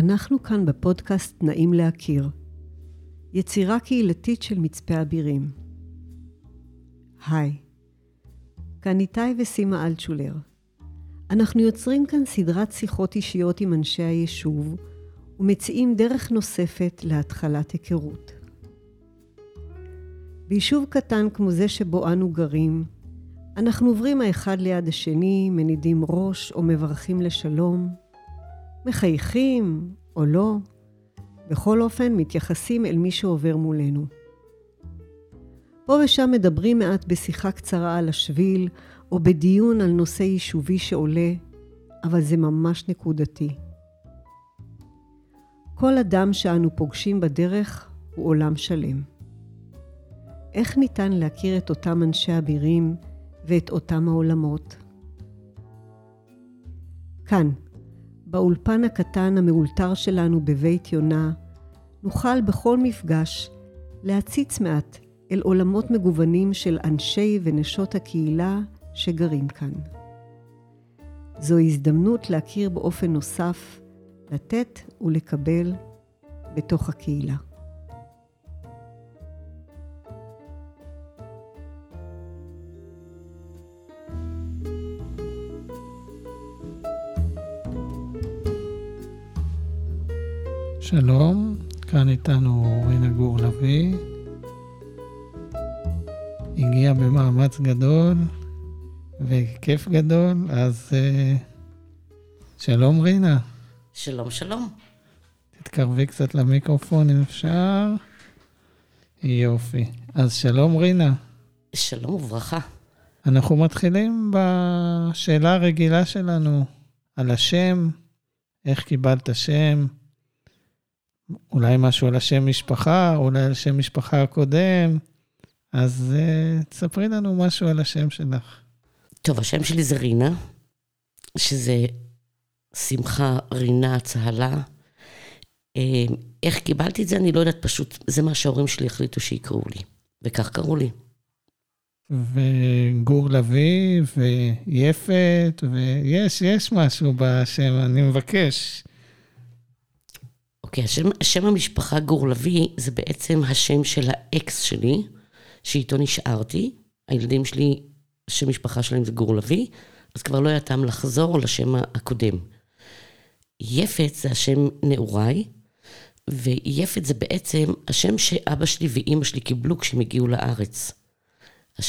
אנחנו כאן בפודקאסט נעים להכיר, יצירה קהילתית של מצפה אבירים. היי, כאן איתי וסימה אלטשולר. אנחנו יוצרים כאן סדרת שיחות אישיות עם אנשי היישוב ומציעים דרך נוספת להתחלת היכרות. ביישוב קטן כמו זה שבו אנו גרים, אנחנו עוברים האחד ליד השני, מנידים ראש או מברכים לשלום, מחייכים או לא, בכל אופן מתייחסים אל מי שעובר מולנו. פה ושם מדברים מעט בשיחה קצרה על השביל, או בדיון על נושא יישובי שעולה, אבל זה ממש נקודתי. כל אדם שאנו פוגשים בדרך הוא עולם שלם. איך ניתן להכיר את אותם אנשי אבירים ואת אותם העולמות? כאן, באולפן הקטן המאולתר שלנו בבית יונה, נוכל בכל מפגש להציץ מעט אל עולמות מגוונים של אנשי ונשות הקהילה שגרים כאן. זו הזדמנות להכיר באופן נוסף, לתת ולקבל בתוך הקהילה. שלום, כאן איתנו רינה גור לביא. הגיע במאמץ גדול וכיף גדול, אז uh, שלום רינה. שלום, שלום. תתקרבי קצת למיקרופון אם אפשר. יופי. אז שלום רינה. שלום וברכה. אנחנו מתחילים בשאלה הרגילה שלנו על השם, איך קיבלת שם, אולי משהו על השם משפחה, אולי על שם משפחה הקודם, אז uh, תספרי לנו משהו על השם שלך. טוב, השם שלי זה רינה, שזה שמחה, רינה, צהלה. אה, איך קיבלתי את זה, אני לא יודעת, פשוט זה מה שההורים שלי החליטו שיקראו לי, וכך קראו לי. וגור לביא, ויפת, ויש, יש משהו בשם, אני מבקש. אוקיי, השם, השם המשפחה גור לביא זה בעצם השם של האקס שלי, שאיתו נשארתי. הילדים שלי, השם משפחה שלהם זה גור לביא, אז כבר לא היה טעם לחזור לשם הקודם. יפת זה השם נעוריי, ויפת זה בעצם השם שאבא שלי ואימא שלי קיבלו כשהם הגיעו לארץ.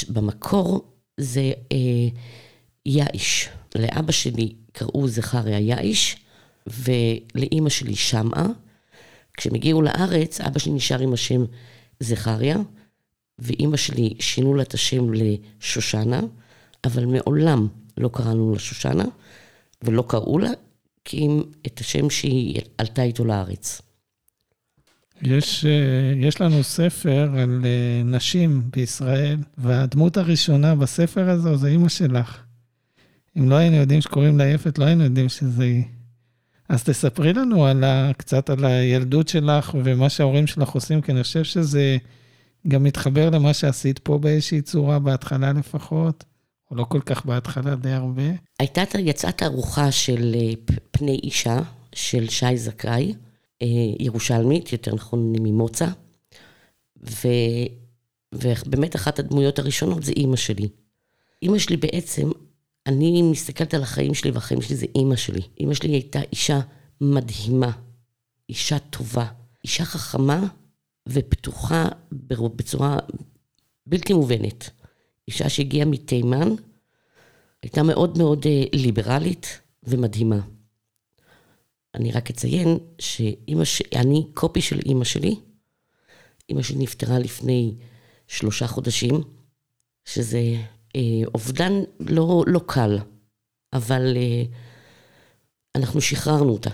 במקור זה אה, יאיש. לאבא שלי קראו זכריה יאיש, ולאימא שלי שמעה. כשהם הגיעו לארץ, אבא שלי נשאר עם השם זכריה, ואימא שלי שינו לה את השם לשושנה, אבל מעולם לא קראנו לה שושנה, ולא קראו לה, כי אם את השם שהיא עלתה איתו לארץ. יש, אה, יש לנו ספר על אה, נשים בישראל, והדמות הראשונה בספר הזה זה אימא שלך. אם לא היינו יודעים שקוראים לה יפת, לא היינו יודעים שזה היא. אז תספרי לנו על ה, קצת על הילדות שלך ומה שההורים שלך עושים, כי אני חושב שזה גם מתחבר למה שעשית פה באיזושהי צורה, בהתחלה לפחות, או לא כל כך בהתחלה, די הרבה. הייתה, יצאה תערוכה של אה, פני אישה, של שי זכאי, אה, ירושלמית, יותר נכון ממוצא, ו, ובאמת אחת הדמויות הראשונות זה אימא שלי. אימא שלי בעצם אני מסתכלת על החיים שלי, והחיים שלי זה אימא שלי. אימא שלי הייתה אישה מדהימה, אישה טובה, אישה חכמה ופתוחה בצורה בלתי מובנת. אישה שהגיעה מתימן, הייתה מאוד מאוד אה, ליברלית ומדהימה. אני רק אציין שאימא ש... אני קופי של אימא שלי. אימא שלי נפטרה לפני שלושה חודשים, שזה אובדן לא, לא קל, אבל אה, אנחנו שחררנו אותה.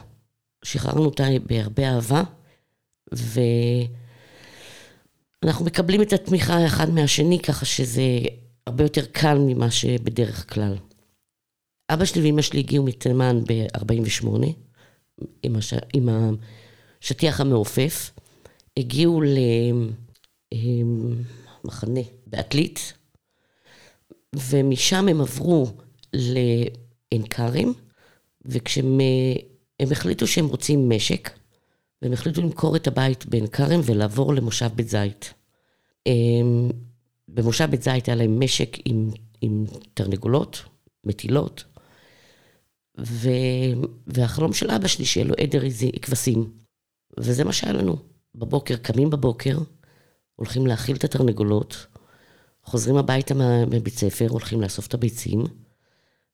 שחררנו אותה בהרבה אהבה, ואנחנו מקבלים את התמיכה האחד מהשני, ככה שזה הרבה יותר קל ממה שבדרך כלל. אבא שלי ואמא שלי הגיעו מתימן ב-48, עם, הש... עם השטיח המעופף, הגיעו למחנה בעתלית, ומשם הם עברו לעין כרם, וכשהם הם החליטו שהם רוצים משק, והם החליטו למכור את הבית בעין כרם ולעבור למושב בית זית. הם, במושב בית זית היה להם משק עם, עם תרנגולות, מטילות, ו, והחלום של אבא שלי שיהיה לו עדר כבשים. וזה מה שהיה לנו. בבוקר, קמים בבוקר, הולכים להאכיל את התרנגולות, חוזרים הביתה מבית ספר, הולכים לאסוף את הביצים,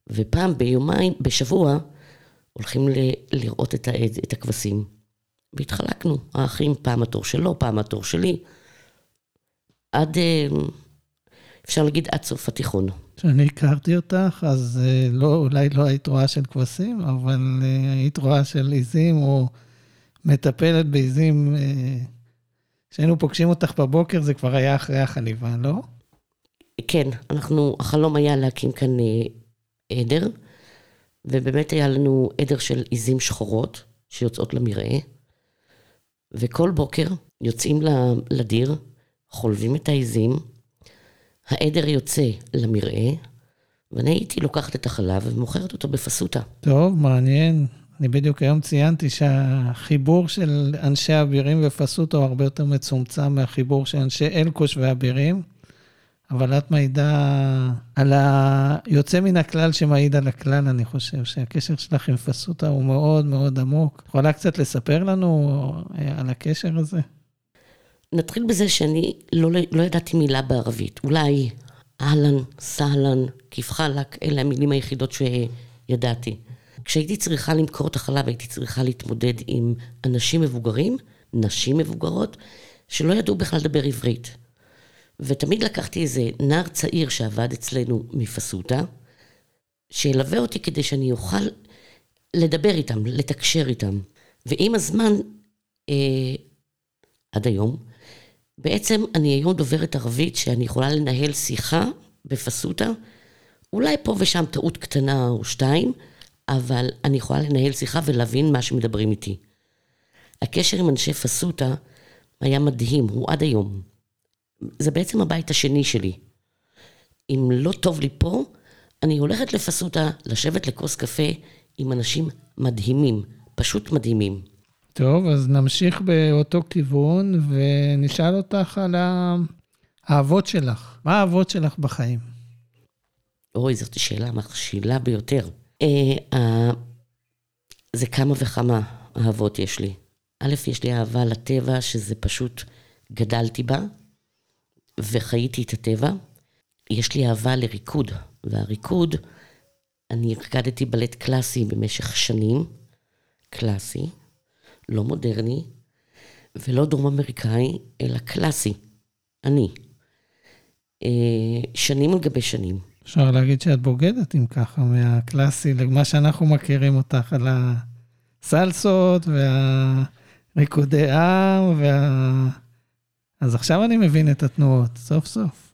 ופעם ביומיים, בשבוע, הולכים ל- לראות את, העד, את הכבשים. והתחלקנו, האחים, פעם התור שלו, פעם התור שלי. עד, אה, אפשר להגיד, עד סוף התיכון. כשאני הכרתי אותך, אז אה, לא, אולי לא היית רואה של כבשים, אבל אה, היית רואה של עיזים, או מטפלת בעיזים. כשהיינו פוגשים אותך בבוקר, זה כבר היה אחרי החליבה, לא? כן, אנחנו, החלום היה להקים כאן עדר, ובאמת היה לנו עדר של עיזים שחורות שיוצאות למרעה, וכל בוקר יוצאים לדיר, חולבים את העיזים, העדר יוצא למרעה, ואני הייתי לוקחת את החלב ומוכרת אותו בפסוטה. טוב, מעניין. אני בדיוק היום ציינתי שהחיבור של אנשי אבירים ופסוטה הוא הרבה יותר מצומצם מהחיבור של אנשי אלקוש ואבירים. אבל את מעידה על היוצא מן הכלל שמעיד על הכלל, אני חושב שהקשר שלך עם פסוטה הוא מאוד מאוד עמוק. יכולה קצת לספר לנו אה, על הקשר הזה? נתחיל בזה שאני לא, לא ידעתי מילה בערבית. אולי אהלן, סהלן, כיף אלה המילים היחידות שידעתי. כשהייתי צריכה למכור את החלב, הייתי צריכה להתמודד עם אנשים מבוגרים, נשים מבוגרות, שלא ידעו בכלל לדבר עברית. ותמיד לקחתי איזה נער צעיר שעבד אצלנו מפסוטה, שילווה אותי כדי שאני אוכל לדבר איתם, לתקשר איתם. ועם הזמן, אה, עד היום, בעצם אני היום דוברת ערבית שאני יכולה לנהל שיחה בפסוטה, אולי פה ושם טעות קטנה או שתיים, אבל אני יכולה לנהל שיחה ולהבין מה שמדברים איתי. הקשר עם אנשי פסוטה היה מדהים, הוא עד היום. זה בעצם הבית השני שלי. אם לא טוב לי פה, אני הולכת לפסוטה, לשבת לכוס קפה עם אנשים מדהימים, פשוט מדהימים. טוב, אז נמשיך באותו כיוון ונשאל אותך על האהבות שלך. מה האהבות שלך בחיים? אוי, זאת שאלה מכשילה ביותר. אה, אה, זה כמה וכמה אהבות יש לי. א', יש לי אהבה לטבע, שזה פשוט גדלתי בה. וחייתי את הטבע. יש לי אהבה לריקוד, והריקוד, אני רקדתי בלט קלאסי במשך שנים, קלאסי, לא מודרני, ולא דרום אמריקאי, אלא קלאסי, אני. אה, שנים על גבי שנים. אפשר להגיד שאת בוגדת, אם ככה, מהקלאסי, למה שאנחנו מכירים אותך, על הסלסות והריקודי עם וה... אז עכשיו אני מבין את התנועות, סוף סוף.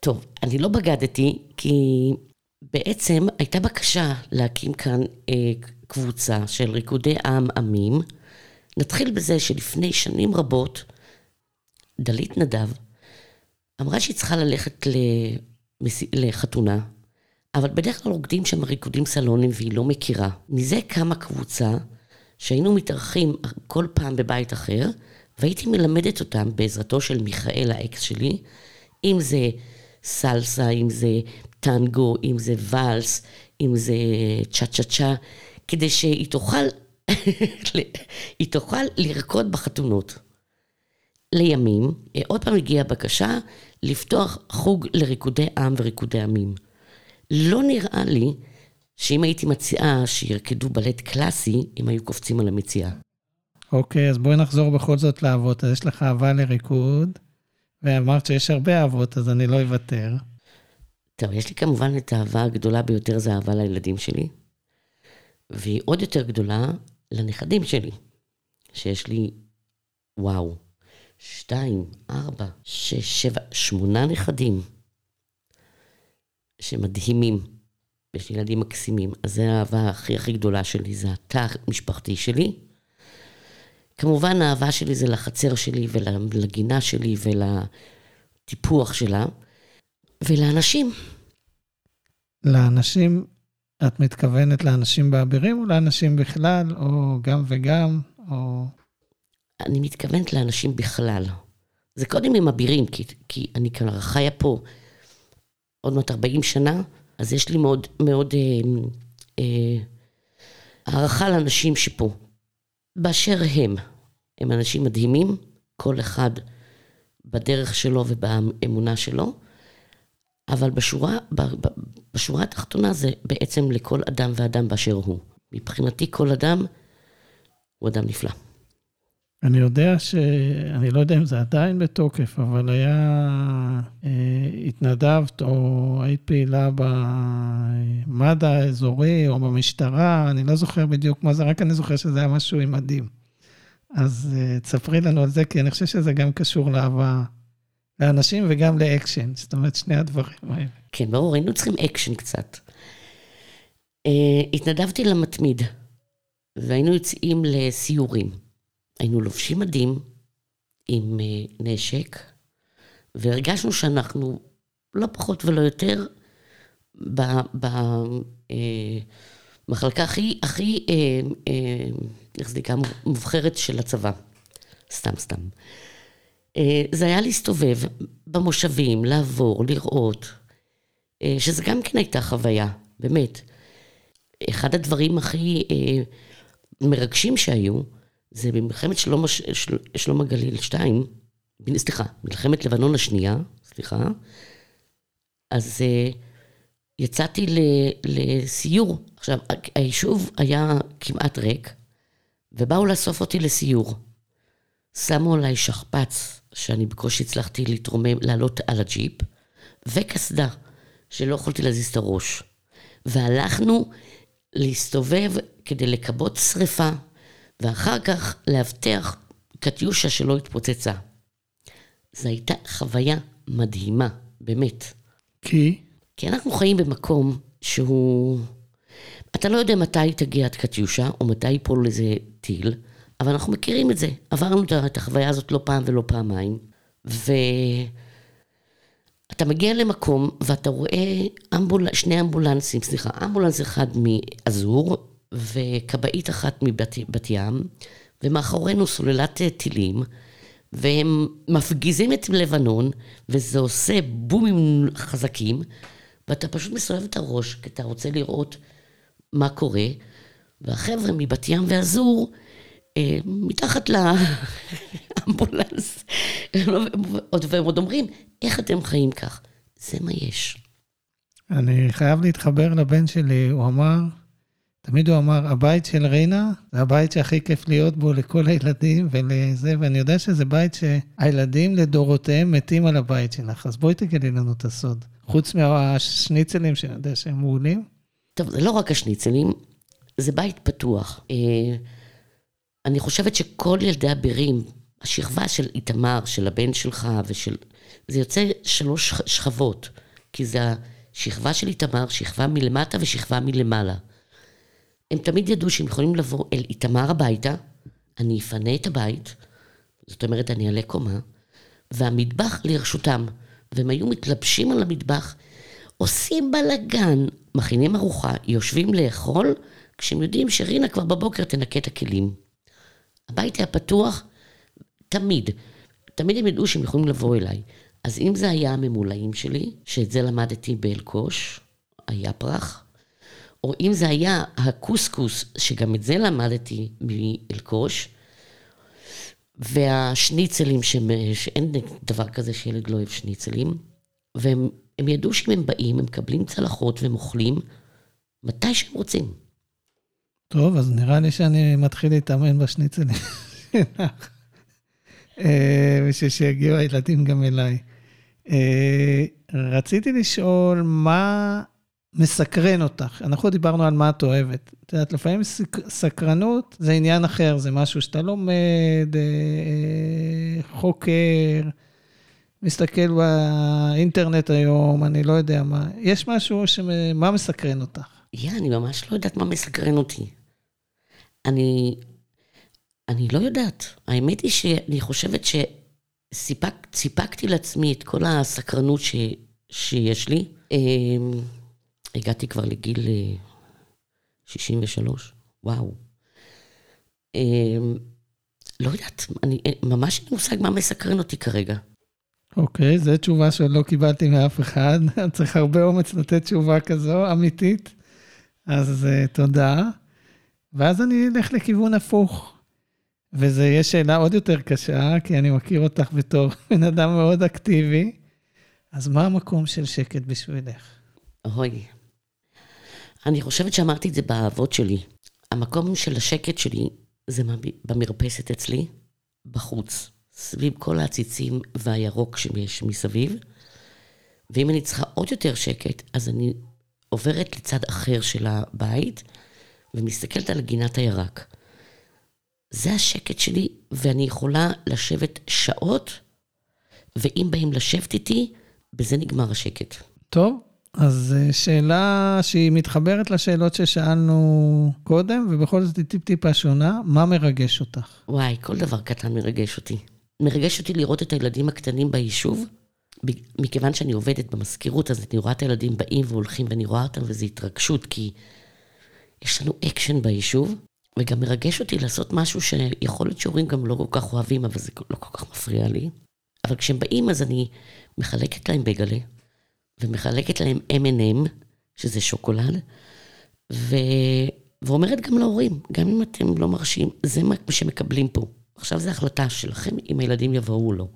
טוב, אני לא בגדתי, כי בעצם הייתה בקשה להקים כאן אה, קבוצה של ריקודי עם עמים. נתחיל בזה שלפני שנים רבות, דלית נדב אמרה שהיא צריכה ללכת למס... לחתונה, אבל בדרך כלל רוקדים שם ריקודים סלונים והיא לא מכירה. מזה קמה קבוצה שהיינו מתארחים כל פעם בבית אחר, והייתי מלמדת אותם בעזרתו של מיכאל האקס שלי, אם זה סלסה, אם זה טנגו, אם זה ואלס, אם זה צ'ה צ'ה צ'ה, כדי שהיא תוכל, היא תוכל לרקוד בחתונות. לימים, עוד פעם הגיעה בקשה לפתוח חוג לריקודי עם וריקודי עמים. לא נראה לי שאם הייתי מציעה שירקדו בלט קלאסי, הם היו קופצים על המציאה. אוקיי, אז בואי נחזור בכל זאת לאהבות. אז יש לך אהבה לריקוד, ואמרת שיש הרבה אהבות, אז אני לא אוותר. טוב, יש לי כמובן את האהבה הגדולה ביותר, זה אהבה לילדים שלי. והיא עוד יותר גדולה לנכדים שלי, שיש לי, וואו, שתיים, ארבע, שש, שבע, שמונה נכדים שמדהימים. יש לי ילדים מקסימים. אז זו האהבה הכי הכי גדולה שלי, זה התא המשפחתי שלי. כמובן האהבה שלי זה לחצר שלי ולגינה שלי ולטיפוח שלה, ולאנשים. לאנשים את מתכוונת לאנשים באבירים או לאנשים בכלל, או גם וגם, או... אני מתכוונת לאנשים בכלל. זה קודם עם אבירים, כי, כי אני כבר חיה פה עוד מעט 40 שנה, אז יש לי מאוד, מאוד אה, אה, הערכה לאנשים שפה. באשר הם, הם אנשים מדהימים, כל אחד בדרך שלו ובאמונה שלו, אבל בשורה, בשורה התחתונה זה בעצם לכל אדם ואדם באשר הוא. מבחינתי כל אדם הוא אדם נפלא. אני יודע ש... אני לא יודע אם זה עדיין בתוקף, אבל היה... אה, התנדבת או היית פעילה במד"א האזורי או במשטרה, אני לא זוכר בדיוק מה זה, רק אני זוכר שזה היה משהו עם מדים. אז אה, תספרי לנו על זה, כי אני חושב שזה גם קשור לאהבה לאנשים וגם לאקשן, זאת אומרת, שני הדברים האלה. כן, ברור, היינו צריכים אקשן קצת. אה, התנדבתי למתמיד, והיינו יוצאים לסיורים. היינו לובשים מדים עם אה, נשק, והרגשנו שאנחנו לא פחות ולא יותר במחלקה אה, הכי, הכי, אה, איך זה נקרא, מובחרת של הצבא. סתם, סתם. אה, זה היה להסתובב במושבים, לעבור, לראות, אה, שזה גם כן הייתה חוויה, באמת. אחד הדברים הכי אה, מרגשים שהיו, זה במלחמת שלום, של, שלום הגליל 2, סליחה, מלחמת לבנון השנייה, סליחה, אז יצאתי לסיור. עכשיו, היישוב היה כמעט ריק, ובאו לאסוף אותי לסיור. שמו עליי שכפ"ץ שאני בקושי הצלחתי להתרומם, לעלות על הג'יפ, וקסדה, שלא יכולתי להזיז את הראש. והלכנו להסתובב כדי לכבות שריפה, ואחר כך לאבטח קטיושה שלא התפוצצה. זו הייתה חוויה מדהימה, באמת. כי? כי אנחנו חיים במקום שהוא... אתה לא יודע מתי תגיע את קטיושה, או מתי ייפול איזה טיל, אבל אנחנו מכירים את זה. עברנו את החוויה הזאת לא פעם ולא פעמיים, ואתה מגיע למקום ואתה רואה אמבול... שני אמבולנסים, סליחה, אמבולנס אחד מאזור וכבאית אחת מבת ים, ומאחורינו סוללת טילים, והם מפגיזים את לבנון, וזה עושה בומים חזקים, ואתה פשוט מסובב את הראש, כי אתה רוצה לראות מה קורה, והחבר'ה מבת ים ואזור, אה, מתחת לאמבולנס, והם עוד אומרים, איך אתם חיים כך? זה מה יש. אני חייב להתחבר לבן שלי, הוא אמר, תמיד הוא אמר, הבית של רינה זה הבית שהכי כיף להיות בו לכל הילדים ולזה, ואני יודע שזה בית שהילדים לדורותיהם מתים על הבית שלך, אז בואי תגידי לנו את הסוד. חוץ מהשניצלים שאני יודע שהם מעולים. טוב, זה לא רק השניצלים, זה בית פתוח. אה, אני חושבת שכל ילדי הבירים, השכבה של איתמר, של הבן שלך ושל... זה יוצא שלוש שכבות, כי זה השכבה של איתמר, שכבה מלמטה ושכבה מלמעלה. הם תמיד ידעו שהם יכולים לבוא אל איתמר הביתה, אני אפנה את הבית, זאת אומרת, אני אעלה קומה, והמטבח לרשותם. והם היו מתלבשים על המטבח, עושים בלאגן, מכינים ארוחה, יושבים לאכול, כשהם יודעים שרינה כבר בבוקר תנקה את הכלים. הבית היה פתוח תמיד. תמיד הם ידעו שהם יכולים לבוא אליי. אז אם זה היה הממולאים שלי, שאת זה למדתי באלקוש, היה פרח, או אם זה היה הקוסקוס, שגם את זה למדתי מאלקוש, והשניצלים, שאין דבר כזה שילד לא אוהב שניצלים, והם ידעו שאם הם באים, הם מקבלים צלחות והם אוכלים מתי שהם רוצים. טוב, אז נראה לי שאני מתחיל להתאמן בשניצלים אה, בשביל שיגיעו הילדים גם אליי. אה, רציתי לשאול, מה מסקרן אותך? אנחנו דיברנו על מה את אוהבת. את יודעת, לפעמים סקרנות זה עניין אחר, זה משהו שאתה לומד, אה, חוקר, מסתכל באינטרנט היום, אני לא יודע מה. יש משהו, מה מסקרן אותך? יא, אני ממש לא יודעת מה מסקרן אותי. אני, אני לא יודעת. האמת היא שאני חושבת שסיפקתי לעצמי את כל הסקרנות ש, שיש לי. הגעתי כבר לגיל 63, וואו. אמ, לא יודעת, אני ממש אין מושג מה מסקרן אותי כרגע. אוקיי, okay, זו תשובה שעוד לא קיבלתי מאף אחד. צריך הרבה אומץ לתת תשובה כזו, אמיתית. אז uh, תודה. ואז אני אלך לכיוון הפוך. וזו יהיה שאלה עוד יותר קשה, כי אני מכיר אותך בתור בן אדם מאוד אקטיבי. אז מה המקום של שקט בשבילך? אוי. אני חושבת שאמרתי את זה באהבות שלי. המקום של השקט שלי זה במרפסת אצלי, בחוץ, סביב כל העציצים והירוק שיש מסביב. ואם אני צריכה עוד יותר שקט, אז אני עוברת לצד אחר של הבית ומסתכלת על גינת הירק. זה השקט שלי, ואני יכולה לשבת שעות, ואם באים לשבת איתי, בזה נגמר השקט. טוב, אז אה, שאלה שהיא מתחברת לשאלות ששאלנו קודם, ובכל זאת היא טיפ-טיפה שונה, מה מרגש אותך? וואי, כל דבר קטן מרגש אותי. מרגש אותי לראות את הילדים הקטנים ביישוב, מכיוון שאני עובדת במזכירות, אז אני רואה את הילדים באים והולכים, ואני רואה אותם, וזו התרגשות, כי יש לנו אקשן ביישוב, וגם מרגש אותי לעשות משהו שיכול להיות שהורים גם לא כל כך אוהבים, אבל זה לא כל כך מפריע לי. אבל כשהם באים, אז אני מחלקת להם בגלה, ומחלקת להם M&M, שזה שוקולד, ו... ואומרת גם להורים, גם אם אתם לא מרשים, זה מה שמקבלים פה. עכשיו זו החלטה שלכם אם הילדים יבואו או לא.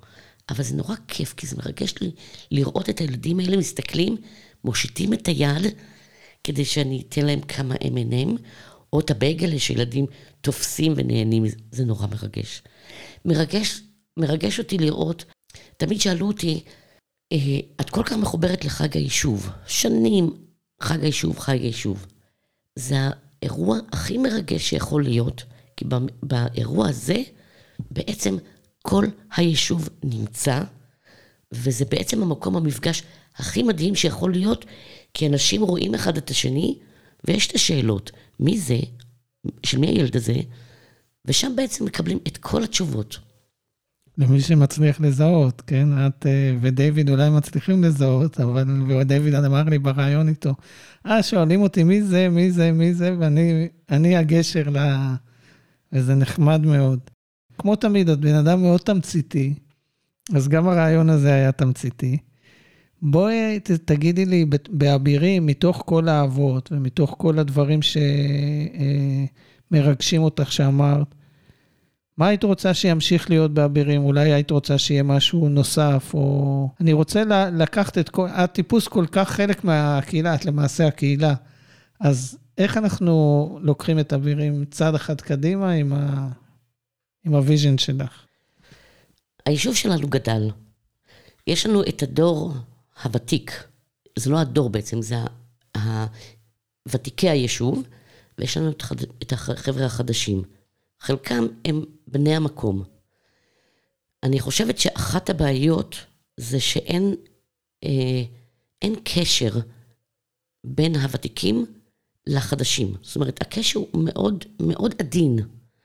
אבל זה נורא כיף, כי זה מרגש לי לראות את הילדים האלה מסתכלים, מושיטים את היד, כדי שאני אתן להם כמה M&M, או את הבייגלה שילדים תופסים ונהנים, זה נורא מרגש. מרגש, מרגש אותי לראות, תמיד שאלו אותי, את כל כך מחוברת לחג היישוב, שנים חג היישוב, חג היישוב. זה האירוע הכי מרגש שיכול להיות, כי באירוע הזה בעצם כל היישוב נמצא, וזה בעצם המקום המפגש הכי מדהים שיכול להיות, כי אנשים רואים אחד את השני, ויש את השאלות, מי זה, של מי הילד הזה, ושם בעצם מקבלים את כל התשובות. למי שמצליח לזהות, כן? את uh, ודייוויד אולי מצליחים לזהות, אבל ודייוויד אמר לי בריאיון איתו, אה, שואלים אותי מי זה, מי זה, מי זה, ואני הגשר ל... וזה נחמד מאוד. כמו תמיד, את בן אדם מאוד תמציתי, אז גם הרעיון הזה היה תמציתי. בואי תגידי לי, באבירים, מתוך כל האהבות ומתוך כל הדברים שמרגשים אה, אותך שאמרת, מה היית רוצה שימשיך להיות באבירים? אולי היית רוצה שיהיה משהו נוסף, או... אני רוצה לקחת את כל... את טיפוס כל כך חלק מהקהילה, את למעשה הקהילה. אז איך אנחנו לוקחים את אבירים צעד אחד קדימה עם, ה... עם ה vision שלך? היישוב שלנו גדל. יש לנו את הדור הוותיק, זה לא הדור בעצם, זה ותיקי היישוב, ויש לנו את החבר'ה החדשים. חלקם הם בני המקום. אני חושבת שאחת הבעיות זה שאין אה, אין קשר בין הוותיקים לחדשים. זאת אומרת, הקשר הוא מאוד מאוד עדין,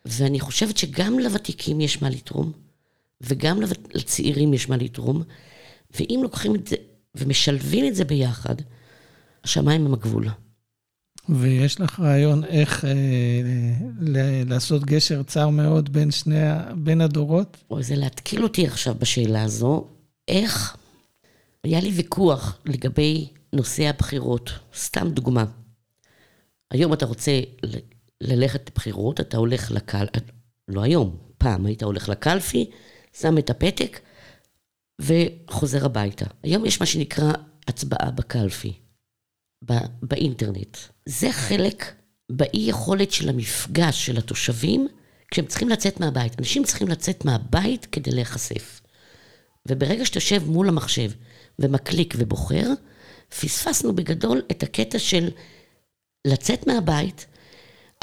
ואני חושבת שגם לוותיקים יש מה לתרום, וגם לצעירים יש מה לתרום, ואם לוקחים את זה ומשלבים את זה ביחד, השמיים הם הגבול. ויש לך רעיון איך אה, לעשות גשר צר מאוד בין שני, בין הדורות? אוי, זה להתקיל אותי עכשיו בשאלה הזו. איך? היה לי ויכוח לגבי נושא הבחירות. סתם דוגמה. היום אתה רוצה ל- ללכת לבחירות, אתה הולך לקלפי, לא היום, פעם היית הולך לקלפי, שם את הפתק וחוזר הביתה. היום יש מה שנקרא הצבעה בקלפי. באינטרנט. זה חלק באי יכולת של המפגש של התושבים כשהם צריכים לצאת מהבית. אנשים צריכים לצאת מהבית כדי להיחשף. וברגע שאתה יושב מול המחשב ומקליק ובוחר, פספסנו בגדול את הקטע של לצאת מהבית,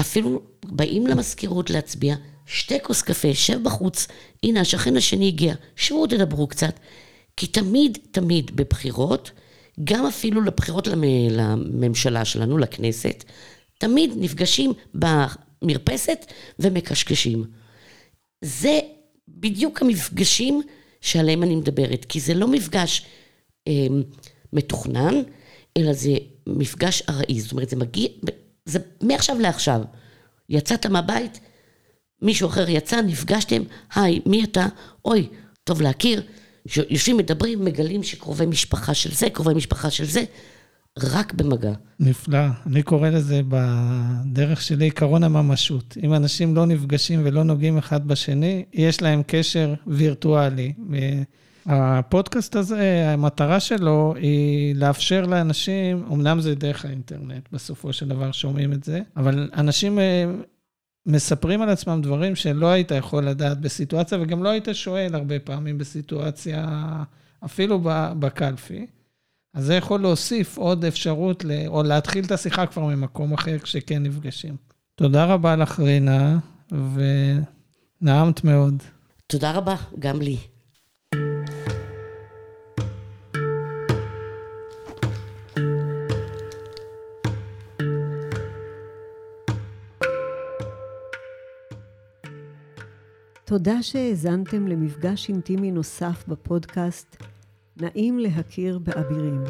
אפילו באים למזכירות להצביע, שתי כוס קפה, שב בחוץ, הנה השכן השני הגיע, שבו תדברו קצת. כי תמיד, תמיד בבחירות, גם אפילו לבחירות לממשלה שלנו, לכנסת, תמיד נפגשים במרפסת ומקשקשים. זה בדיוק המפגשים שעליהם אני מדברת, כי זה לא מפגש אה, מתוכנן, אלא זה מפגש ארעי. זאת אומרת, זה מגיע, זה מעכשיו לעכשיו. יצאת מהבית, מישהו אחר יצא, נפגשתם, היי, מי אתה? אוי, טוב להכיר. יושבים, מדברים, מגלים שקרובי משפחה של זה, קרובי משפחה של זה, רק במגע. נפלא. אני קורא לזה בדרך שלי עקרון הממשות. אם אנשים לא נפגשים ולא נוגעים אחד בשני, יש להם קשר וירטואלי. הפודקאסט הזה, המטרה שלו היא לאפשר לאנשים, אמנם זה דרך האינטרנט, בסופו של דבר שומעים את זה, אבל אנשים מספרים על עצמם דברים שלא היית יכול לדעת בסיטואציה, וגם לא היית שואל הרבה פעמים בסיטואציה, אפילו בקלפי. אז זה יכול להוסיף עוד אפשרות, או להתחיל את השיחה כבר ממקום אחר כשכן נפגשים. תודה רבה לך, רינה, ונעמת מאוד. תודה רבה, גם לי. תודה שהאזנתם למפגש אינטימי נוסף בפודקאסט נעים להכיר באבירים.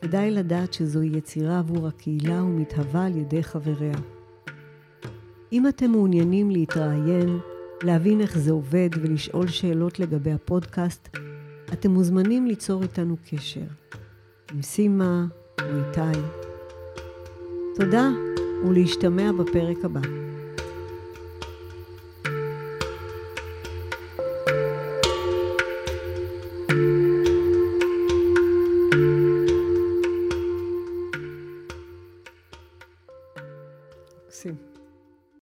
כדאי לדעת שזוהי יצירה עבור הקהילה ומתהווה על ידי חבריה. אם אתם מעוניינים להתראיין, להבין איך זה עובד ולשאול שאלות לגבי הפודקאסט, אתם מוזמנים ליצור איתנו קשר. עם סימה או איתי. תודה ולהשתמע בפרק הבא.